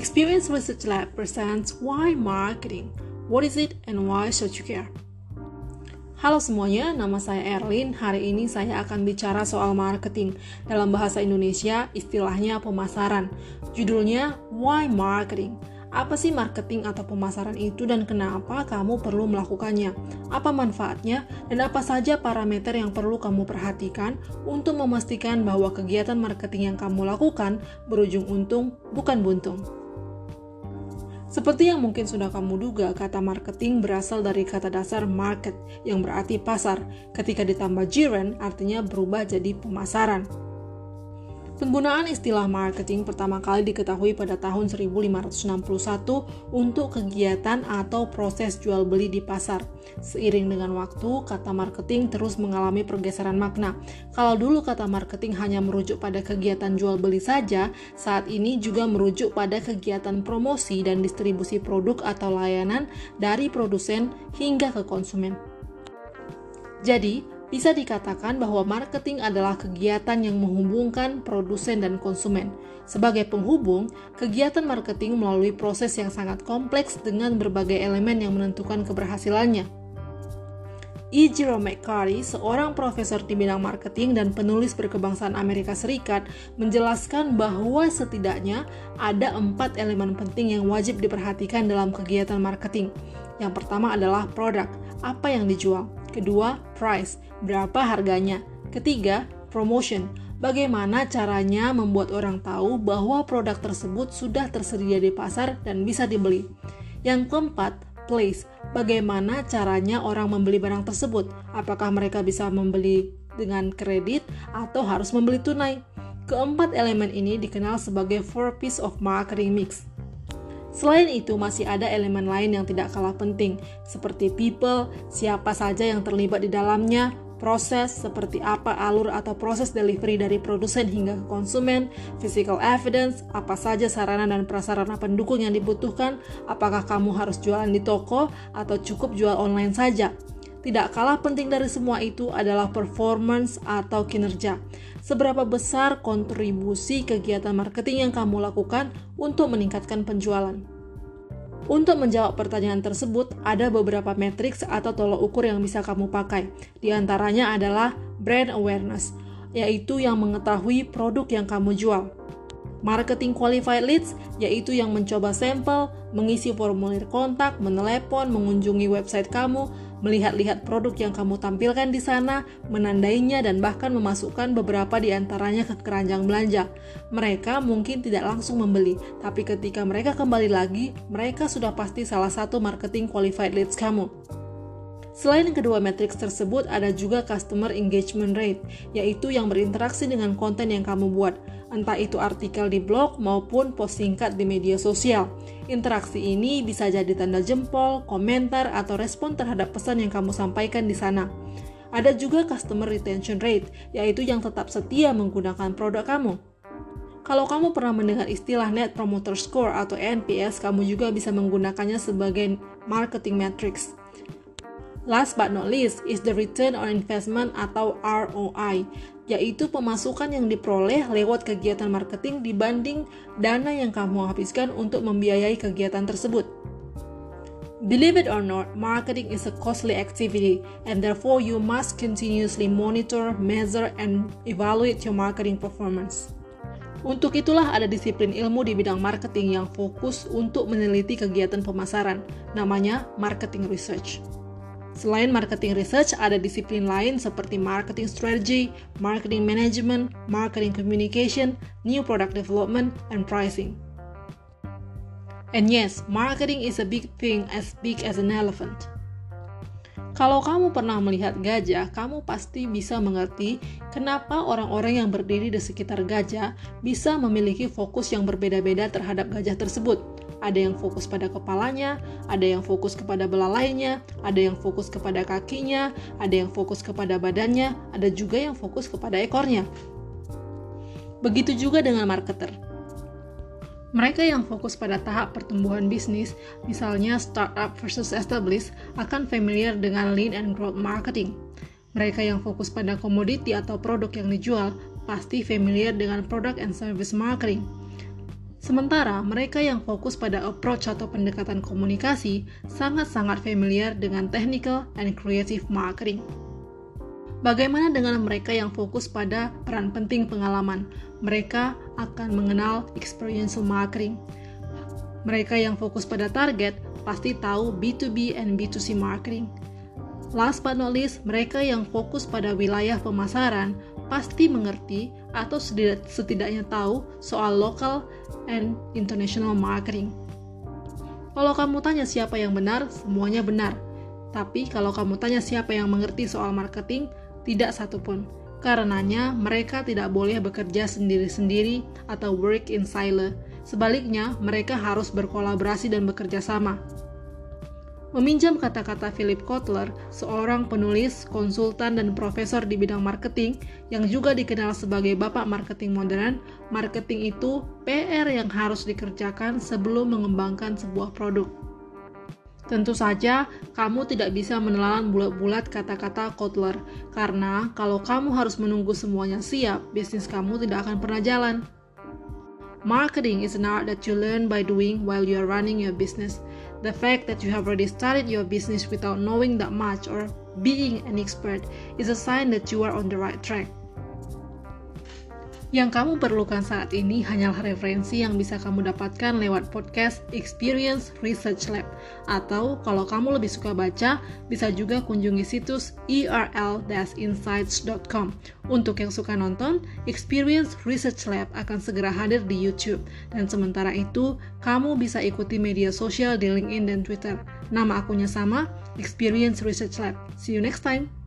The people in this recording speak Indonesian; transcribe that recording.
Experience Research Lab presents Why Marketing? What is it and why should you care? Halo semuanya, nama saya Erlin. Hari ini saya akan bicara soal marketing. Dalam bahasa Indonesia, istilahnya pemasaran. Judulnya Why Marketing? Apa sih marketing atau pemasaran itu dan kenapa kamu perlu melakukannya? Apa manfaatnya dan apa saja parameter yang perlu kamu perhatikan untuk memastikan bahwa kegiatan marketing yang kamu lakukan berujung untung bukan buntung? Seperti yang mungkin sudah kamu duga, kata marketing berasal dari kata dasar market yang berarti pasar. Ketika ditambah jiren artinya berubah jadi pemasaran. Penggunaan istilah marketing pertama kali diketahui pada tahun 1561 untuk kegiatan atau proses jual beli di pasar. Seiring dengan waktu, kata marketing terus mengalami pergeseran makna. Kalau dulu kata marketing hanya merujuk pada kegiatan jual beli saja, saat ini juga merujuk pada kegiatan promosi dan distribusi produk atau layanan dari produsen hingga ke konsumen. Jadi, bisa dikatakan bahwa marketing adalah kegiatan yang menghubungkan produsen dan konsumen. Sebagai penghubung, kegiatan marketing melalui proses yang sangat kompleks dengan berbagai elemen yang menentukan keberhasilannya. E. Jerome McCarty, seorang profesor di bidang marketing dan penulis berkebangsaan Amerika Serikat, menjelaskan bahwa setidaknya ada empat elemen penting yang wajib diperhatikan dalam kegiatan marketing. Yang pertama adalah produk, apa yang dijual. Kedua, price, berapa harganya. Ketiga, promotion, bagaimana caranya membuat orang tahu bahwa produk tersebut sudah tersedia di pasar dan bisa dibeli. Yang keempat, place, bagaimana caranya orang membeli barang tersebut. Apakah mereka bisa membeli dengan kredit atau harus membeli tunai. Keempat elemen ini dikenal sebagai four piece of marketing mix. Selain itu, masih ada elemen lain yang tidak kalah penting, seperti people, siapa saja yang terlibat di dalamnya, proses seperti apa alur atau proses delivery dari produsen hingga ke konsumen, physical evidence, apa saja sarana dan prasarana pendukung yang dibutuhkan, apakah kamu harus jualan di toko atau cukup jual online saja. Tidak kalah penting dari semua itu adalah performance atau kinerja. Seberapa besar kontribusi kegiatan marketing yang kamu lakukan untuk meningkatkan penjualan? Untuk menjawab pertanyaan tersebut, ada beberapa matriks atau tolok ukur yang bisa kamu pakai. Di antaranya adalah brand awareness, yaitu yang mengetahui produk yang kamu jual. Marketing qualified leads, yaitu yang mencoba sampel, mengisi formulir kontak, menelepon, mengunjungi website kamu, melihat-lihat produk yang kamu tampilkan di sana, menandainya, dan bahkan memasukkan beberapa di antaranya ke keranjang belanja. Mereka mungkin tidak langsung membeli, tapi ketika mereka kembali lagi, mereka sudah pasti salah satu marketing qualified leads kamu. Selain kedua matriks tersebut, ada juga customer engagement rate, yaitu yang berinteraksi dengan konten yang kamu buat, entah itu artikel di blog maupun post singkat di media sosial. Interaksi ini bisa jadi tanda jempol, komentar, atau respon terhadap pesan yang kamu sampaikan di sana. Ada juga customer retention rate, yaitu yang tetap setia menggunakan produk kamu. Kalau kamu pernah mendengar istilah Net Promoter Score atau NPS, kamu juga bisa menggunakannya sebagai marketing metrics. Last but not least is the return on investment atau ROI, yaitu pemasukan yang diperoleh lewat kegiatan marketing dibanding dana yang kamu habiskan untuk membiayai kegiatan tersebut. Believe it or not, marketing is a costly activity, and therefore you must continuously monitor, measure, and evaluate your marketing performance. Untuk itulah ada disiplin ilmu di bidang marketing yang fokus untuk meneliti kegiatan pemasaran, namanya marketing research. Selain marketing research, ada disiplin lain seperti marketing strategy, marketing management, marketing communication, new product development, and pricing. And yes, marketing is a big thing as big as an elephant. Kalau kamu pernah melihat gajah, kamu pasti bisa mengerti kenapa orang-orang yang berdiri di sekitar gajah bisa memiliki fokus yang berbeda-beda terhadap gajah tersebut ada yang fokus pada kepalanya, ada yang fokus kepada belalainya, ada yang fokus kepada kakinya, ada yang fokus kepada badannya, ada juga yang fokus kepada ekornya. Begitu juga dengan marketer. Mereka yang fokus pada tahap pertumbuhan bisnis, misalnya startup versus established, akan familiar dengan lean and growth marketing. Mereka yang fokus pada komoditi atau produk yang dijual, pasti familiar dengan product and service marketing. Sementara mereka yang fokus pada approach atau pendekatan komunikasi sangat-sangat familiar dengan technical and creative marketing. Bagaimana dengan mereka yang fokus pada peran penting pengalaman? Mereka akan mengenal experiential marketing. Mereka yang fokus pada target pasti tahu B2B and B2C marketing. Last but not least, mereka yang fokus pada wilayah pemasaran pasti mengerti atau setidaknya tahu soal local and international marketing. Kalau kamu tanya siapa yang benar, semuanya benar. Tapi kalau kamu tanya siapa yang mengerti soal marketing, tidak satupun. Karenanya, mereka tidak boleh bekerja sendiri-sendiri atau work in silo. Sebaliknya, mereka harus berkolaborasi dan bekerja sama. Meminjam kata-kata Philip Kotler, seorang penulis, konsultan, dan profesor di bidang marketing yang juga dikenal sebagai bapak marketing modern, marketing itu PR yang harus dikerjakan sebelum mengembangkan sebuah produk. Tentu saja, kamu tidak bisa menelan bulat-bulat kata-kata Kotler, karena kalau kamu harus menunggu semuanya siap, bisnis kamu tidak akan pernah jalan. Marketing is an art that you learn by doing while you are running your business. The fact that you have already started your business without knowing that much or being an expert is a sign that you are on the right track. Yang kamu perlukan saat ini hanyalah referensi yang bisa kamu dapatkan lewat podcast Experience Research Lab. Atau kalau kamu lebih suka baca, bisa juga kunjungi situs erl-insights.com. Untuk yang suka nonton, Experience Research Lab akan segera hadir di YouTube. Dan sementara itu, kamu bisa ikuti media sosial di LinkedIn dan Twitter. Nama akunnya sama, Experience Research Lab. See you next time!